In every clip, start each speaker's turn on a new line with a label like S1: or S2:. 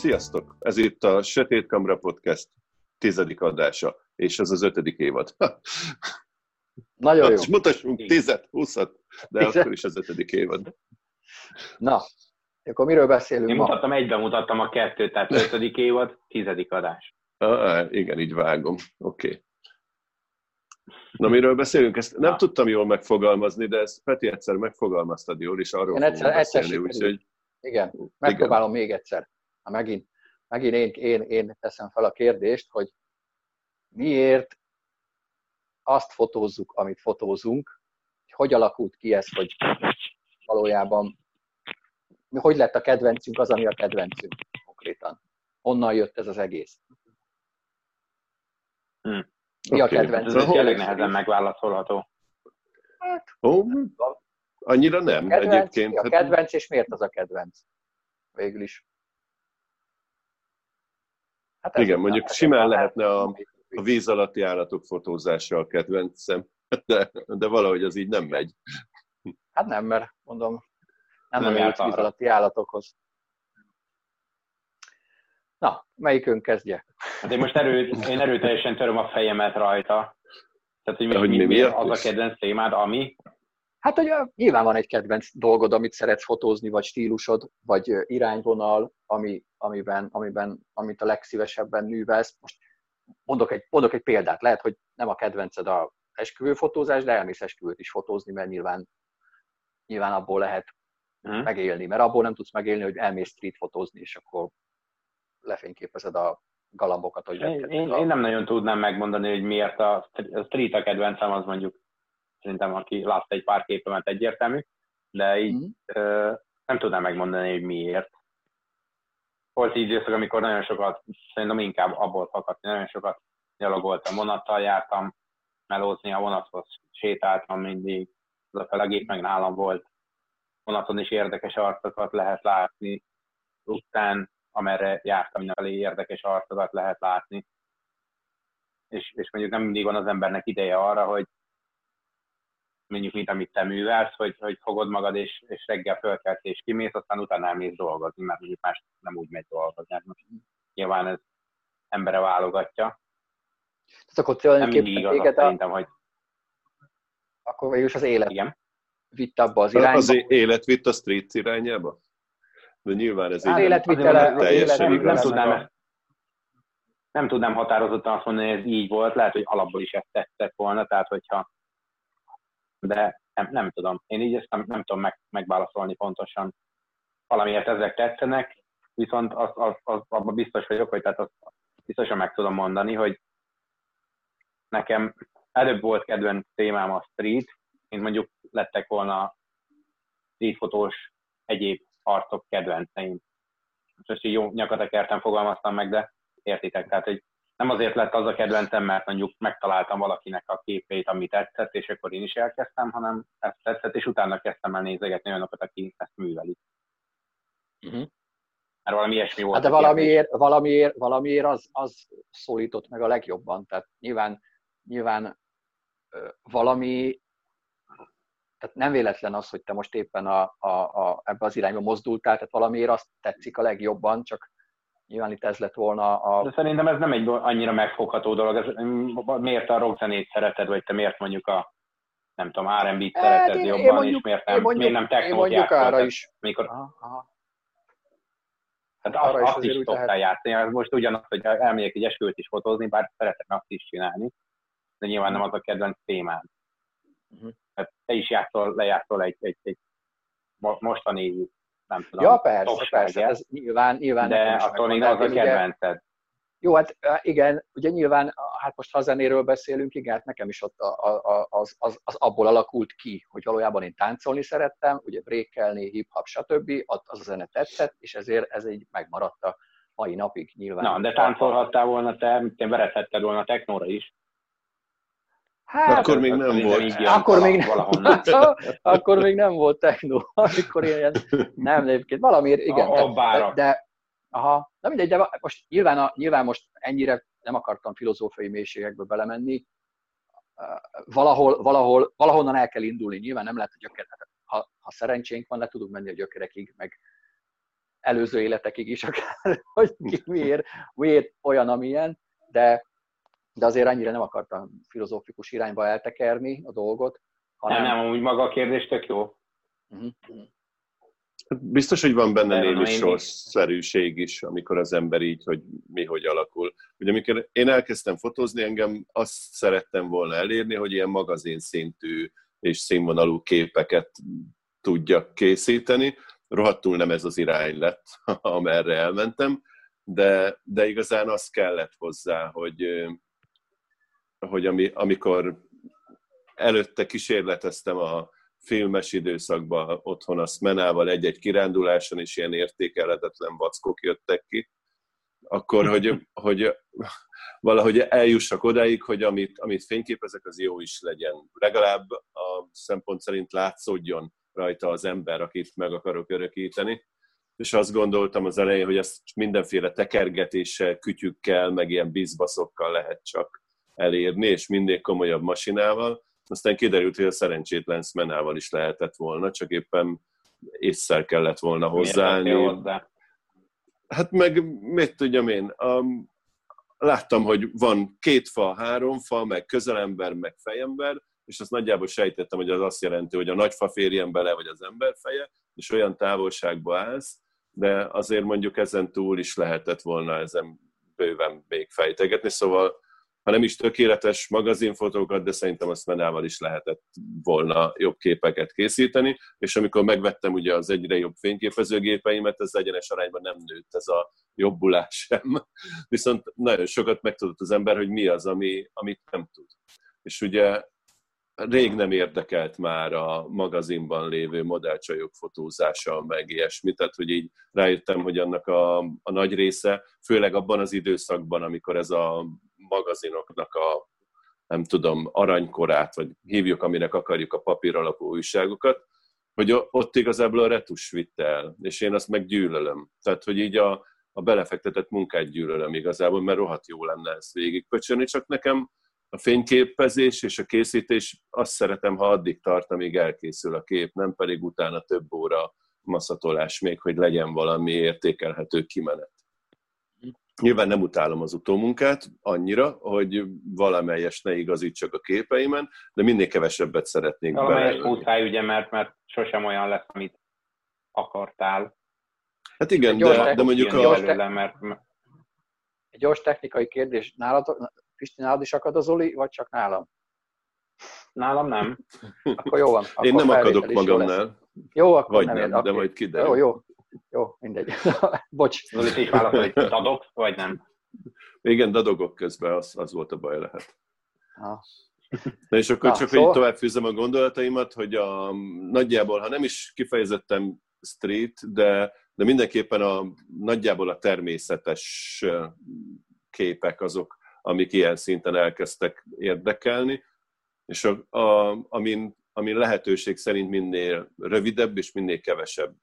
S1: Sziasztok! Ez itt a Sötét Kamra Podcast tizedik adása, és ez az ötödik évad.
S2: Nagyon jó.
S1: Most mutassunk tizet, húszat, de Tizet. akkor is az ötödik évad.
S2: Na, akkor miről beszélünk
S3: Én
S2: ma?
S3: mutattam, egyben mutattam a kettőt, tehát ötödik évad, tizedik adás.
S1: Ah, igen, így vágom. Oké. Okay. Na, miről beszélünk? Ezt nem Na. tudtam jól megfogalmazni, de ezt Peti egyszer megfogalmaztad jól, és arról
S2: Én egyszer, egyszer beszélni, úgyhogy... Igen, megpróbálom igen. még egyszer. Ha megint, megint én, én, én teszem fel a kérdést, hogy miért azt fotózzuk, amit fotózunk, hogy hogy alakult ki ez, hogy valójában hogy lett a kedvencünk az, ami a kedvencünk konkrétan. Honnan jött ez az egész?
S3: Hmm. Mi okay. a kedvenc? Ez tényleg nehezen megválaszolható.
S1: Hát, oh, annyira nem
S2: a kedvenc, egyébként. a kedvenc, és miért az a kedvenc? Végül is.
S1: Hát Igen, mondjuk simán lehetne a, a víz alatti állatok fotózása a kedvencem, de, de valahogy az így nem megy.
S2: Hát nem, mert mondom, nem, nem a víz alatti állatokhoz. Na, melyikünk kezdje?
S3: Hát én most erő, én erőteljesen töröm a fejemet rajta. Tehát, hogy, mi, hogy mi, mi az a kedvenc témád, ami?
S2: Hát, hogy nyilván van egy kedvenc dolgod, amit szeretsz fotózni, vagy stílusod, vagy irányvonal, ami, amiben, amiben, amit a legszívesebben művelsz. Most mondok egy, mondok egy példát. Lehet, hogy nem a kedvenced a esküvőfotózás, de elmész esküvőt is fotózni, mert nyilván, nyilván abból lehet hmm. megélni. Mert abból nem tudsz megélni, hogy elmész street fotózni, és akkor lefényképezed a galambokat, hogy
S3: én, én, a... én nem nagyon tudnám megmondani, hogy miért a, a street a kedvencem, az mondjuk szerintem aki látta egy pár képemet egyértelmű, de így mm. ö, nem tudnám megmondani, hogy miért. Volt így időszak, amikor nagyon sokat, szerintem inkább abból fakadni, nagyon sokat gyalogoltam, vonattal jártam, melózni a vonathoz, sétáltam mindig, az a felegép meg nálam volt, vonaton is érdekes arcokat lehet látni, után amerre jártam, mindenfelé érdekes arcokat lehet látni. És, és mondjuk nem mindig van az embernek ideje arra, hogy mondjuk, mint amit te művelsz, hogy, hogy fogod magad, és, és reggel fölkelsz és kimész, aztán utána elmész dolgozni, mert mondjuk más nem úgy megy dolgozni. Hát most nyilván ez embere válogatja.
S2: Tehát akkor tulajdonképpen
S3: nem igaz, a... szerintem, hogy...
S2: Akkor végül az élet
S3: Igen?
S2: vitt abba az irányba.
S1: Az élet vitt a street irányába? De nyilván ez
S2: így életvitele,
S1: teljesen
S3: nem, nem, tudnám, nem tudnám határozottan azt mondani, hogy ez így volt, lehet, hogy alapból is ezt tetszett volna, tehát hogyha de nem, nem tudom. Én így ezt nem, nem tudom meg, megválaszolni pontosan. Valamiért ezek tetszenek, viszont az, az, az, abban biztos vagyok, hogy tehát azt biztosan meg tudom mondani, hogy nekem előbb volt kedvenc témám a street, mint mondjuk lettek volna streetfotós egyéb arcok kedvenceim. Most így jó nyakatekerten fogalmaztam meg, de értitek, tehát hogy nem azért lett az a kedvencem, mert mondjuk megtaláltam valakinek a képét, ami tetszett, és akkor én is elkezdtem, hanem ezt tetszett, és utána kezdtem el nézegetni olyanokat, aki ezt műveli. Uh-huh. Mert valami ilyesmi volt.
S2: Hát de valamiért, valamiért, valamiért az, az szólított meg a legjobban. Tehát nyilván, nyilván valami tehát nem véletlen az, hogy te most éppen a, a, a, ebbe az irányba mozdultál, tehát valamiért azt tetszik a legjobban, csak nyilván itt ez lett volna a...
S3: De szerintem ez nem egy annyira megfogható dolog. Ez, miért a rockzenét szereted, vagy te miért mondjuk a nem tudom, R&B-t hát, szereted én, jobban, én mondjuk, és miért nem, mondjuk, miért nem technót
S2: mondjuk arra is.
S3: Mikor... Aha, aha. Hát arra azt, is, is szoktál lehet. játszani. Ez most ugyanaz, hogy elmegyek egy esküvőt is fotózni, bár szeretek azt is csinálni, de nyilván nem az a kedvenc témád. Uh-huh tehát te is játszol, lejátszol egy, egy, egy mostani, nem tudom.
S2: Ja, persze, persze, ez nyilván, nyilván.
S3: De attól még az a kedvenced.
S2: Jó, hát igen, ugye nyilván, hát most ha zenéről beszélünk, igen, hát nekem is ott a, a, az, az, az, abból alakult ki, hogy valójában én táncolni szerettem, ugye brékelni, hip-hop, stb. Az a zene tetszett, és ezért ez így megmaradt a mai napig nyilván.
S3: Na, de táncolhattál volna te, te verethetted volna technóra is.
S1: Hát, akkor még nem volt.
S2: Akkor még, nem, akkor még nem volt techno, amikor ilyen, nem, egyébként valamiért, igen.
S3: A,
S2: de, de, aha, na mindegy, de most nyilván, a, nyilván most ennyire nem akartam filozófiai mélységekbe belemenni, valahol, valahol, valahonnan el kell indulni, nyilván nem lehet a gyökeret, ha, ha szerencsénk van, le tudunk menni a gyökerekig, meg előző életekig is, akár, hogy ki miért, miért olyan, amilyen, de, de azért annyira nem akartam filozófikus irányba eltekerni a dolgot.
S3: Hanem... Nem, nem, úgy maga a kérdés tök jó. Uh-huh.
S1: Biztos, hogy van benne némi sorszerűség is, amikor az ember így, hogy mi hogy alakul. Ugye amikor én elkezdtem fotózni, engem azt szerettem volna elérni, hogy ilyen magazin szintű és színvonalú képeket tudjak készíteni. Rohadtul nem ez az irány lett, amerre elmentem, de, de igazán az kellett hozzá, hogy, hogy ami, amikor előtte kísérleteztem a filmes időszakban otthon a Smenával egy-egy kiránduláson is ilyen értékelhetetlen vackok jöttek ki, akkor, hogy, hogy valahogy eljussak odáig, hogy amit, amit fényképezek, az jó is legyen. Legalább a szempont szerint látszódjon rajta az ember, akit meg akarok örökíteni. És azt gondoltam az elején, hogy ezt mindenféle tekergetéssel, kütyükkel, meg ilyen bizbaszokkal lehet csak elérni, és mindig komolyabb masinával. Aztán kiderült, hogy a szerencsétlen Smenával is lehetett volna, csak éppen észszer kellett volna hozzáállni. Hozzá? Hát meg mit tudjam én, um, láttam, hogy van két fa, három fa, meg közelember, meg fejember, és azt nagyjából sejtettem, hogy az azt jelenti, hogy a nagy fa férjen bele, vagy az ember feje, és olyan távolságba állsz, de azért mondjuk ezen túl is lehetett volna ezen bőven még fejtegetni, szóval ha nem is tökéletes magazinfotókat, de szerintem azt menával is lehetett volna jobb képeket készíteni, és amikor megvettem ugye az egyre jobb fényképezőgépeimet, ez egyenes arányban nem nőtt ez a jobbulás sem. Viszont nagyon sokat megtudott az ember, hogy mi az, ami, amit nem tud. És ugye rég nem érdekelt már a magazinban lévő modellcsajok fotózása, meg ilyesmi, tehát hogy így rájöttem, hogy annak a, a nagy része, főleg abban az időszakban, amikor ez a magazinoknak a nem tudom, aranykorát, vagy hívjuk, aminek akarjuk a papír alapú újságokat, hogy ott igazából a retus vitte el, és én azt meg gyűlölöm. Tehát, hogy így a, a belefektetett munkát gyűlölöm igazából, mert rohadt jó lenne ezt végigpöcsönni, csak nekem a fényképezés és a készítés azt szeretem, ha addig tart, amíg elkészül a kép, nem pedig utána több óra maszatolás még, hogy legyen valami értékelhető kimenet. Nyilván nem utálom az utómunkát annyira, hogy valamelyes ne igazítsak a képeimen, de minél kevesebbet szeretnék
S3: Valamelyes muszáj, ugye, mert, mert sosem olyan lesz, amit akartál.
S1: Hát igen, de, de mondjuk a... Belőle, mert...
S2: Egy gyors technikai kérdés. Nálad, Pisti, nálad is akad az Oli, vagy csak nálam?
S3: Nálam nem.
S2: Akkor jó van. Akkor
S1: Én nem akadok magamnál.
S2: Jó, akkor
S1: vagy
S2: nem,
S1: nem,
S2: nem
S1: de majd kiderül.
S2: Jó, jó. Jó, mindegy. Bocs.
S3: Zoli, így válaszol, hogy dadogsz, vagy nem?
S1: Igen, dadogok közben, az, az volt a baj lehet.
S2: Ha.
S1: Na és akkor Na, csak szóval... tovább fűzem a gondolataimat, hogy a, nagyjából, ha nem is kifejezetten street, de, de mindenképpen a, nagyjából a természetes képek azok, amik ilyen szinten elkezdtek érdekelni, és a, a, amin, amin lehetőség szerint minél rövidebb és minél kevesebb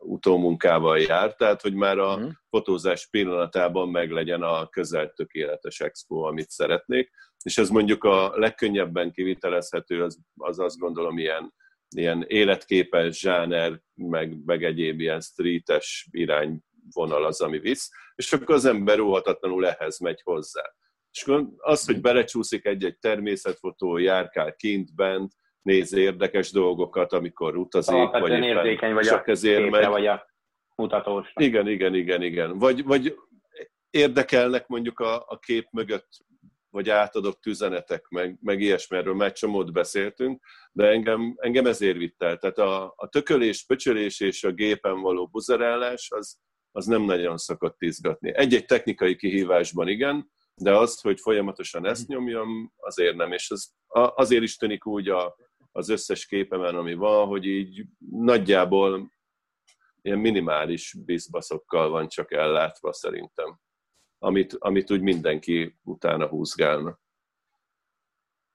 S1: utómunkával jár, tehát hogy már a uh-huh. fotózás pillanatában meglegyen a közel tökéletes expo, amit szeretnék, és ez mondjuk a legkönnyebben kivitelezhető, az, az azt gondolom ilyen, ilyen életképes zsáner, meg, meg egyéb ilyen streetes irányvonal az, ami visz, és akkor az ember óhatatlanul ehhez megy hozzá. És az, hogy belecsúszik egy-egy természetfotó, járkál kint, bent, néz érdekes dolgokat, amikor utazik,
S3: vagy éppen érzékeny vagy csak a ezért megy. vagy a mutatós.
S1: Igen, igen, igen, igen. Vagy, vagy érdekelnek mondjuk a, a kép mögött vagy átadott üzenetek, meg, meg ilyesmi, erről már csomót beszéltünk, de engem, engem ezért vitt el. Tehát a, a tökölés, pöcsölés és a gépen való buzerálás, az, az nem nagyon szokott izgatni. Egy-egy technikai kihívásban igen, de az, hogy folyamatosan ezt nyomjam, azért nem. És az, azért is tűnik úgy a, az összes képemen, ami van, hogy így nagyjából ilyen minimális bizbaszokkal van csak ellátva szerintem, amit, amit úgy mindenki utána húzgálna.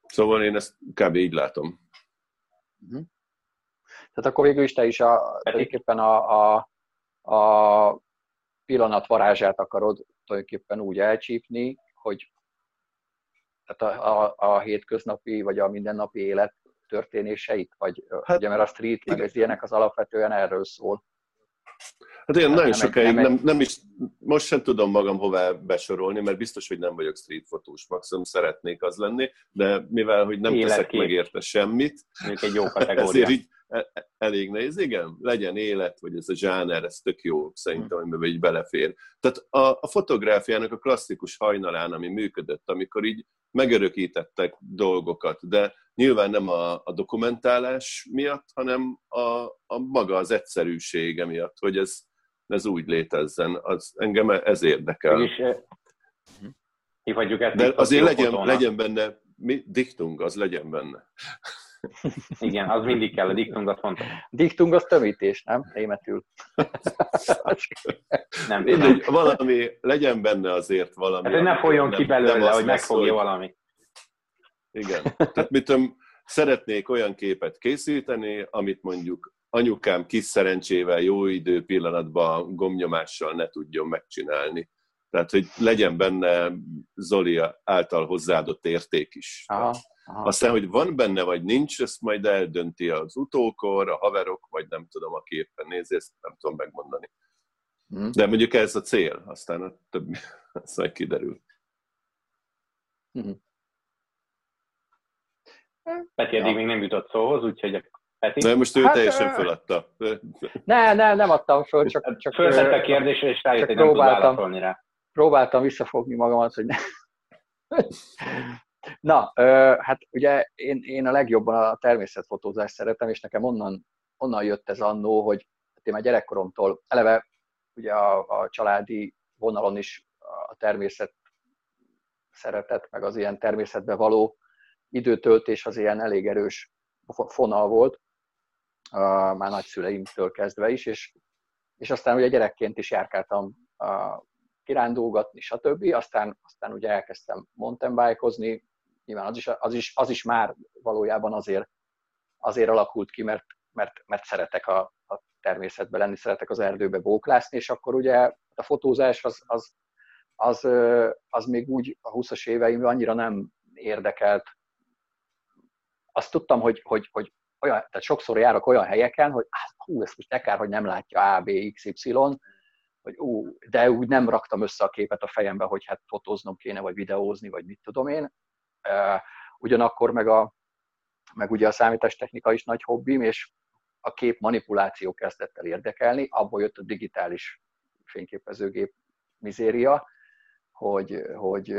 S1: Szóval én ezt kb. így látom.
S2: Uh-huh. Tehát akkor végül is te is a, tulajdonképpen a, a, a pillanat varázsát akarod tulajdonképpen úgy elcsípni, hogy tehát a, a, a hétköznapi vagy a mindennapi élet történéseit? Vagy hát, ugye, mert a street meg az ilyenek az alapvetően erről szól.
S1: Hát én nagyon sokáig nem, nem is, most sem tudom magam hová besorolni, mert biztos, hogy nem vagyok street fotós, maximum szeretnék az lenni, de mivel, hogy nem Életkép. teszek meg érte semmit,
S3: egy jó kategória.
S1: ezért így e, e, elég nehéz. Igen, legyen élet, vagy ez a zsáner, ez tök jó, szerintem, amiben így belefér. Tehát a, a fotográfiának a klasszikus hajnalán, ami működött, amikor így megörökítettek dolgokat, de nyilván nem a, a dokumentálás miatt, hanem a, a maga az egyszerűsége miatt, hogy ez, ez úgy létezzen. Az, engem ez érdekel. És,
S3: hívhatjuk ezt
S1: De azért legyen, legyen benne, mi, diktung, az legyen benne.
S3: Igen, az mindig kell, a diktung az fontos.
S2: Diktung az tömítés, nem? Németül.
S1: nem, nem. valami, legyen benne azért valami.
S3: Hát, hogy ne folyjon ki belőle, nem hogy megfogja hogy... valami.
S1: Igen. Tehát mit tudom, szeretnék olyan képet készíteni, amit mondjuk anyukám kis szerencsével jó idő pillanatban gomnyomással ne tudjon megcsinálni. Tehát, hogy legyen benne Zoli által hozzáadott érték is. Aha, aha. Aztán, hogy van benne vagy nincs, ezt majd eldönti az utókor, a haverok, vagy nem tudom, aki éppen nézi, ezt nem tudom megmondani. Hmm. De mondjuk ez a cél, aztán a többi, az majd kiderül. Hmm.
S3: Peti eddig ja. még nem jutott szóhoz, úgyhogy
S1: Peti? Nem, most ő hát, teljesen föladta.
S2: Ne, ne, nem adtam föl, csak... csak
S3: Föltette a kérdésre, és rájött, hogy nem tud válaszolni rá.
S2: Próbáltam visszafogni magamat, hogy ne. Na, hát ugye én, én a legjobban a természetfotózást szeretem, és nekem onnan, onnan jött ez annó, hogy hát én már gyerekkoromtól eleve ugye a, a családi vonalon is a természet szeretet, meg az ilyen természetbe való időtöltés az ilyen elég erős fonal volt, már nagyszüleimtől kezdve is, és, és aztán ugye gyerekként is járkáltam kirándulgatni, stb. Aztán, aztán ugye elkezdtem mountainbike-ozni, nyilván az is, az is, az is már valójában azért, azért alakult ki, mert, mert, mert szeretek a, a természetben lenni, szeretek az erdőbe bóklászni, és akkor ugye a fotózás az, az, az, az még úgy a 20-as éveimben annyira nem érdekelt. Azt tudtam, hogy, hogy, hogy olyan, tehát sokszor járok olyan helyeken, hogy hú, ezt most nekár, hogy nem látja A, B, X, Y, hogy ú, de úgy nem raktam össze a képet a fejembe, hogy hát fotóznom kéne, vagy videózni, vagy mit tudom én. Ugyanakkor meg, a, meg ugye a számítástechnika is nagy hobbim, és a kép manipuláció kezdett el érdekelni, abból jött a digitális fényképezőgép mizéria, hogy, hogy,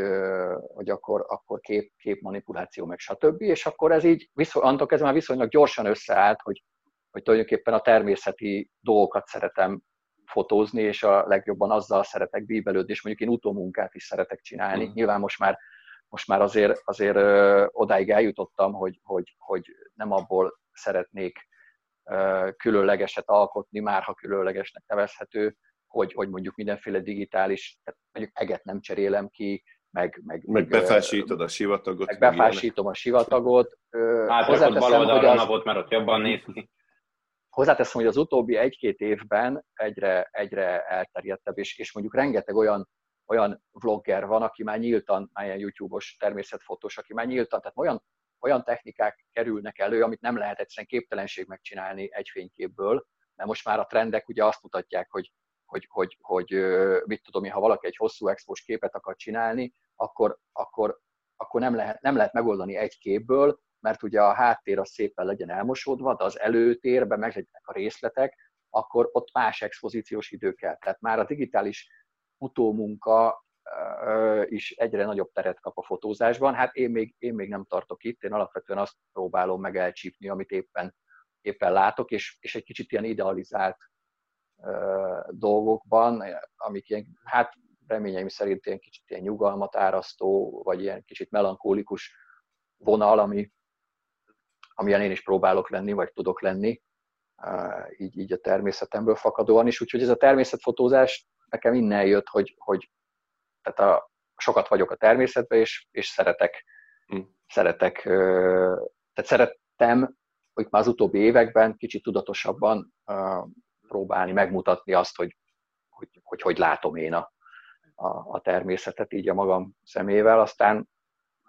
S2: hogy akkor, akkor kép, képmanipuláció, meg stb. És akkor ez így, viszony, ez már viszonylag gyorsan összeállt, hogy, hogy tulajdonképpen a természeti dolgokat szeretem fotózni, és a legjobban azzal szeretek bíbelődni, és mondjuk én utómunkát is szeretek csinálni. Mm. Nyilván most már, most már azért, azért ö, odáig eljutottam, hogy, hogy, hogy nem abból szeretnék ö, különlegeset alkotni, már ha különlegesnek nevezhető, hogy, hogy mondjuk mindenféle digitális, tehát mondjuk eget nem cserélem ki, meg, meg,
S1: meg befásítod a sivatagot.
S2: Meg befásítom a sivatagot.
S3: Átrakod oldalra a napot, mert ott jobban néz ki.
S2: Hozzáteszem, hogy az utóbbi egy-két évben egyre, egyre elterjedtebb, és, és mondjuk rengeteg olyan, olyan vlogger van, aki már nyíltan, már ilyen YouTube-os természetfotós, aki már nyíltan, tehát olyan, olyan technikák kerülnek elő, amit nem lehet egyszerűen képtelenség megcsinálni egy fényképből, mert most már a trendek ugye azt mutatják, hogy hogy, hogy, hogy mit tudom ha valaki egy hosszú expós képet akar csinálni, akkor, akkor, akkor nem, lehet, nem lehet megoldani egy képből, mert ugye a háttér az szépen legyen elmosódva, de az előtérben meglegyenek a részletek, akkor ott más expozíciós idő kell. Tehát már a digitális utómunka is egyre nagyobb teret kap a fotózásban. Hát én még, én még nem tartok itt, én alapvetően azt próbálom meg elcsípni, amit éppen, éppen látok, és, és egy kicsit ilyen idealizált dolgokban, amik ilyen, hát reményeim szerint ilyen kicsit ilyen nyugalmat árasztó, vagy ilyen kicsit melankólikus vonal, ami, amilyen én is próbálok lenni, vagy tudok lenni, így, így a természetemből fakadóan is. Úgyhogy ez a természetfotózás nekem innen jött, hogy, hogy tehát a, sokat vagyok a természetben, és, és szeretek, hm. szeretek, tehát szerettem, hogy már az utóbbi években kicsit tudatosabban próbálni megmutatni azt, hogy hogy, hogy, hogy látom én a, a, a természetet így a magam szemével, aztán,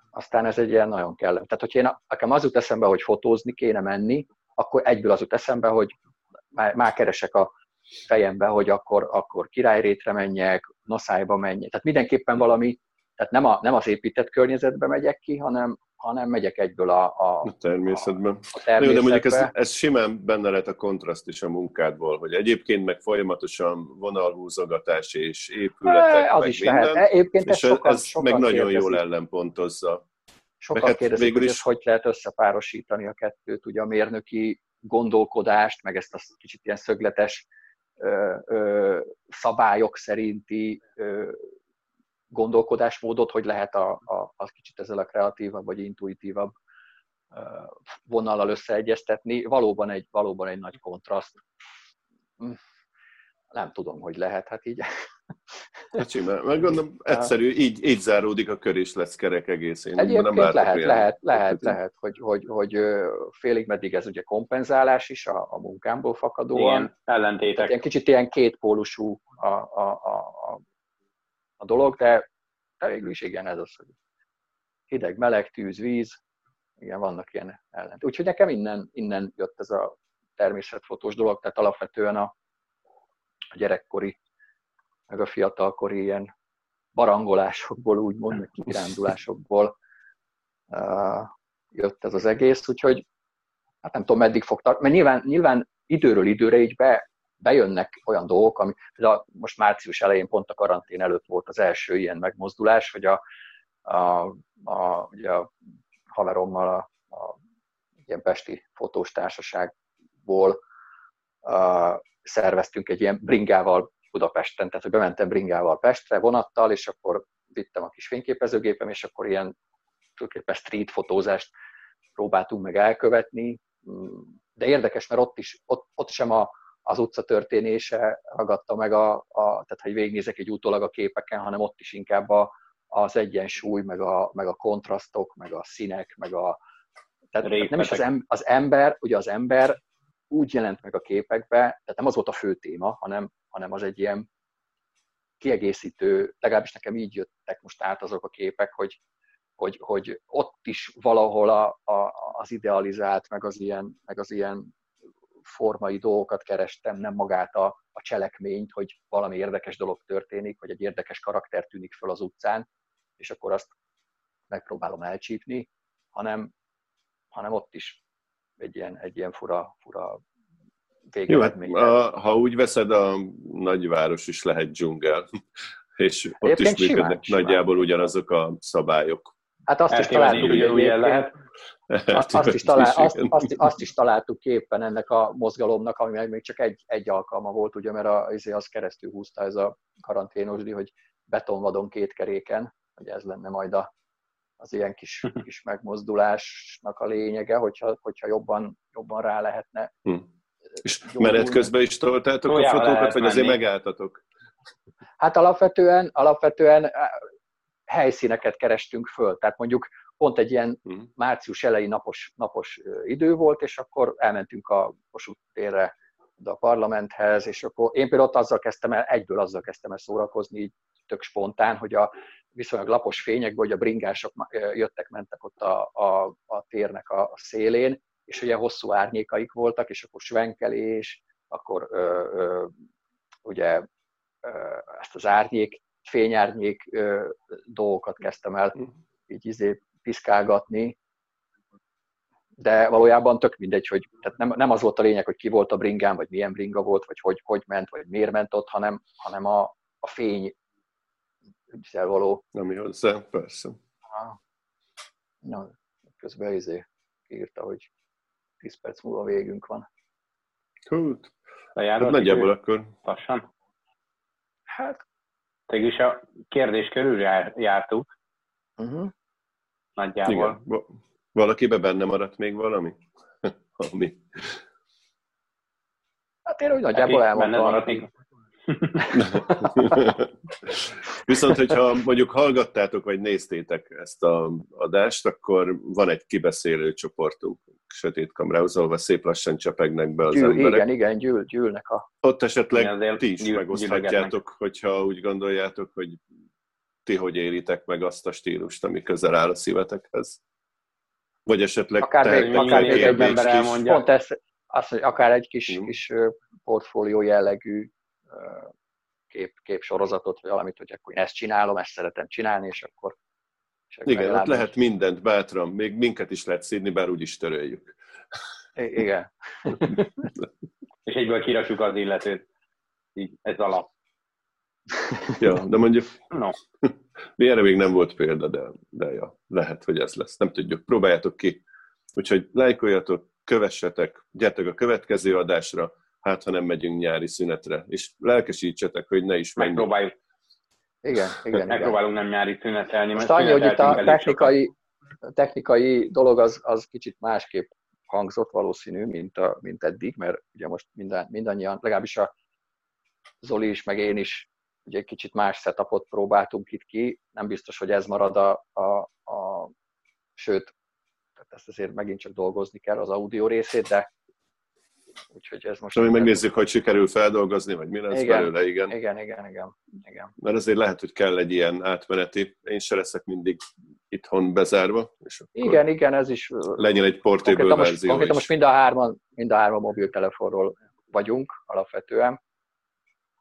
S2: aztán ez egy ilyen nagyon kell. Tehát, hogyha én, nekem az jut eszembe, hogy fotózni kéne menni, akkor egyből az jut eszembe, hogy már, már keresek a, fejembe, hogy akkor, akkor királyrétre menjek, naszályba menjek. Tehát mindenképpen valami, tehát nem, a, nem az épített környezetbe megyek ki, hanem, hanem megyek egyből a, a,
S1: a természetben. A, a természetbe. Jó, de mondjuk ez, ez simán benne lehet a kontraszt is a munkádból, hogy egyébként meg folyamatosan vonalhúzogatás és épületek,
S2: az meg is minden, lehet. Egyébként
S1: és ez, sokan, ez sokan meg nagyon kérdezik. jól ellenpontozza.
S2: Sokan hát kérdezik, hogy is... hogy lehet összepárosítani a kettőt, ugye a mérnöki gondolkodást, meg ezt a kicsit ilyen szögletes szabályok szerinti ö, gondolkodásmódot, hogy lehet a, a, a kicsit ezzel a kreatívabb vagy intuitívabb vonallal összeegyeztetni. Valóban egy, valóban egy nagy kontraszt. Hm. Nem tudom, hogy lehet, hát így.
S1: Hát simán, meg gondolom, egyszerű, így, így záródik a kör, és lesz kerek egész. Én
S2: Egyébként nem lehet, olyan. lehet, lehet, lehet, hogy, hogy, hogy félig meddig ez ugye kompenzálás is a, a munkámból fakadóan. Igen,
S3: ellentétek.
S2: Ilyen kicsit ilyen kétpólusú a, a, a, a dolog, de, de végül is igen, ez az, hogy hideg, meleg, tűz, víz, igen, vannak ilyen ellent. Úgyhogy nekem innen, innen jött ez a természetfotós dolog, tehát alapvetően a, a gyerekkori, meg a fiatalkori ilyen barangolásokból, úgymond, meg kirándulásokból uh, jött ez az egész, úgyhogy hát nem tudom, meddig fog tartani, mert nyilván, nyilván időről időre így be, bejönnek olyan dolgok, ami a, most március elején pont a karantén előtt volt az első ilyen megmozdulás, hogy a, a, a, ugye a haverommal a, a ilyen pesti fotós társaságból a, szerveztünk egy ilyen bringával Budapesten, tehát hogy bementem bringával Pestre vonattal, és akkor vittem a kis fényképezőgépem, és akkor ilyen tulajdonképpen street fotózást próbáltunk meg elkövetni, de érdekes, mert ott is, ott, ott sem a, az utca történése ragadta meg, a, a, tehát hogy végignézek egy utólag a képeken, hanem ott is inkább a, az egyensúly, meg a, meg a kontrasztok, meg a színek, meg a... Tehát nem is az, em, az ember, ugye az ember úgy jelent meg a képekbe, tehát nem az volt a fő téma, hanem, hanem az egy ilyen kiegészítő, legalábbis nekem így jöttek most át azok a képek, hogy, hogy, hogy ott is valahol a, a, az idealizált, meg az ilyen, meg az ilyen formai dolgokat kerestem, nem magát a, a cselekményt, hogy valami érdekes dolog történik, vagy egy érdekes karakter tűnik föl az utcán, és akkor azt megpróbálom elcsípni, hanem, hanem ott is egy ilyen, egy ilyen fura, fura végeredmény.
S1: Jó, hát, ha úgy veszed, a nagyváros is lehet dzsungel, és ott Egyébként is működnek simán, nagyjából simán. ugyanazok a szabályok.
S2: Hát azt is találtuk, hogy ugye lehet. Azt, azt, is talál, azt, azt, azt is találtuk képen ennek a mozgalomnak, ami még csak egy, egy alkalma volt, ugye, mert a, azért az keresztül húzta ez a karanténosdi, hogy betonvadon két keréken, hogy ez lenne majd a, az ilyen kis, kis megmozdulásnak a lényege, hogyha, hogyha jobban, jobban rá lehetne. Hm.
S1: És menet közben is toltátok a fotókat, vagy azért megálltatok?
S2: Hát alapvetően, alapvetően helyszíneket kerestünk föl. Tehát mondjuk pont egy ilyen uh-huh. március elejé napos, napos idő volt, és akkor elmentünk a Kossuth térre a parlamenthez, és akkor én például ott azzal kezdtem el, egyből azzal kezdtem el szórakozni, így tök spontán, hogy a viszonylag lapos fényekből, hogy a bringások jöttek, mentek ott a, a, a térnek a szélén, és ugye hosszú árnyékaik voltak, és akkor svenkelés, akkor ö, ö, ugye ö, ezt az árnyék fényárnyék ö, dolgokat kezdtem el hm. így izé piszkálgatni, de valójában tök mindegy, hogy tehát nem, nem az volt a lényeg, hogy ki volt a bringán, vagy milyen bringa volt, vagy hogy, hogy ment, vagy miért ment ott, hanem, hanem a, a fény való.
S1: Ami hozzá, persze.
S2: Na, közben izé írta, hogy 10 perc múlva végünk van.
S1: Hú, hát nagyjából akkor.
S3: Lassan. Hát is a kérdés körül jártuk. Uh-huh. Nagyjából. Igen.
S1: Valakibe benne maradt még valami? Ami...
S2: Hát én úgy nagyjából elmondtam.
S1: Viszont, hogyha mondjuk hallgattátok, vagy néztétek ezt a adást, akkor van egy kibeszélő csoportunk, sötét kamrához, ahol szép lassan csepegnek be az
S2: gyűl,
S1: emberek.
S2: Igen, igen, gyűl, gyűlnek a...
S1: Ott esetleg igen, ti is gyűl, megoszthatjátok, hogyha úgy gondoljátok, hogy ti hogy éritek meg azt a stílust, ami közel áll a szívetekhez. Vagy esetleg
S2: akár még, akár még egy ember elmondja. Pont ezt, azt mondja, akár egy kis, mm. kis portfólió jellegű kép, képsorozatot, vagy valamit, hogy akkor én ezt csinálom, ezt szeretem csinálni, és akkor...
S1: És akkor Igen, ott lehet mindent bátran, még minket is lehet szídni, bár úgyis töröljük.
S2: I- igen.
S3: és egyből kirakjuk az illetőt. Így, ez alap.
S1: ja, de mondjuk, no. mi erre még nem volt példa, de, de ja, lehet, hogy ez lesz. Nem tudjuk, próbáljátok ki. Úgyhogy lájkoljatok, kövessetek, gyertek a következő adásra, hát ha nem megyünk nyári szünetre, és lelkesítsetek, hogy ne is menjünk.
S3: Megpróbáljuk.
S2: Igen, igen.
S3: Megpróbálunk igen. nem nyári szünetelni.
S2: Most annyi, hogy itt a technikai, technikai dolog az, az kicsit másképp hangzott valószínű, mint, a, mint eddig, mert ugye most minden, mindannyian, legalábbis a Zoli is, meg én is ugye egy kicsit más setupot próbáltunk itt ki, nem biztos, hogy ez marad a, a, a sőt, tehát ezt azért megint csak dolgozni kell az audio részét, de úgyhogy ez most...
S1: Ami megnézzük, hogy sikerül feldolgozni, vagy mi lesz
S2: igen,
S1: belőle,
S2: igen. Igen, igen, igen, igen.
S1: Mert azért lehet, hogy kell egy ilyen átmeneti, én se leszek mindig itthon bezárva. És
S2: igen, igen, ez is...
S1: Legyen egy portable verzió
S2: most, most mind a hárman, mind a hárman mobiltelefonról vagyunk alapvetően,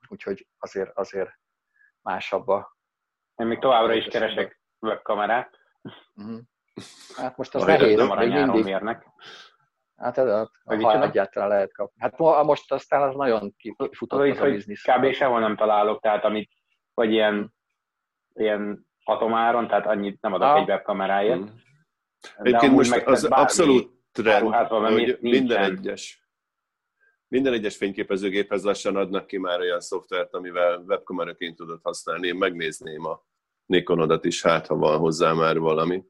S2: úgyhogy azért, azért másabb a...
S3: Én még továbbra is keresek webkamerát.
S2: Uh-huh. Hát most az nehéz,
S3: nem még mindig. Mérnek.
S2: Hát ez a, ha egyáltalán lehet kapni. Hát most aztán az nagyon kifutott az, az a biznisz.
S3: Kb. sehol nem találok, tehát amit, vagy ilyen, ilyen atomáron, tehát annyit nem adok ah. egy webkameráért. Hmm.
S1: Egyébként most az abszolút trend, hogy minden egyes minden egyes fényképezőgéphez lassan adnak ki már olyan szoftvert, amivel webkameraként tudod használni. Én megnézném a Nikonodat is, hát ha van hozzá már valami.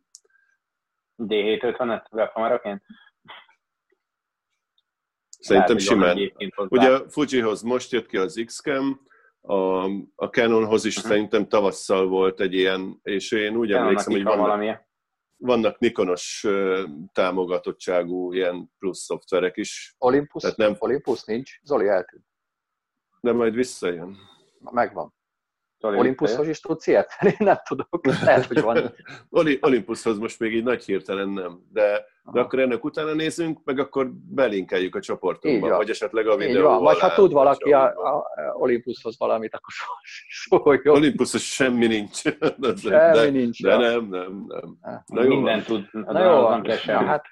S3: D750-et webkameraként?
S1: Szerintem simán. Ugye a Fujihoz most jött ki az X-Cam, a, a Canonhoz is uh-huh. szerintem tavasszal volt egy ilyen, és én úgy Canonnak emlékszem, hogy vannak, valami. vannak Nikonos támogatottságú ilyen plusz szoftverek is.
S2: Olympus? Tehát nem... Olympus nincs? Zoli eltűnt.
S1: De majd visszajön.
S2: Megvan. Olympushoz is tudsz ilyet? Én nem tudok. Lehet, hogy van.
S1: Olympushoz most még így nagy hirtelen nem, de, de akkor ennek utána nézzünk, meg akkor belinkeljük a csoportunkba, vagy esetleg a videó.
S2: Vagy ha tud valaki a, a, Olympushoz valamit, akkor szóljon.
S1: Olympushoz semmi nincs.
S2: Semmi de, nincs.
S1: De nem, nem, nem.
S3: Na, jó Minden tud.
S2: Na jó, nem kell semmi. Hát,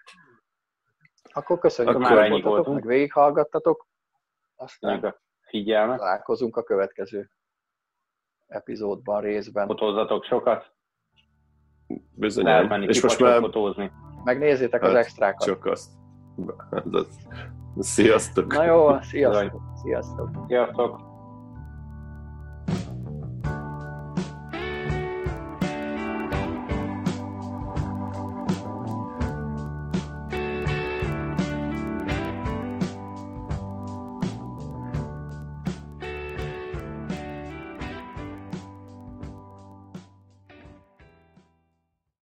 S2: akkor köszönjük, akkor hogy voltatok, meg végighallgattatok.
S3: Aztán figyelme.
S2: Találkozunk a következő epizódban, részben.
S3: Fotózzatok sokat.
S1: Bizony. menni és most már...
S3: fotózni.
S2: Megnézzétek hát, az extrákat.
S1: Csak azt. Sziasztok!
S2: Na jó, sziasztok! Sziasztok!
S3: Sziasztok!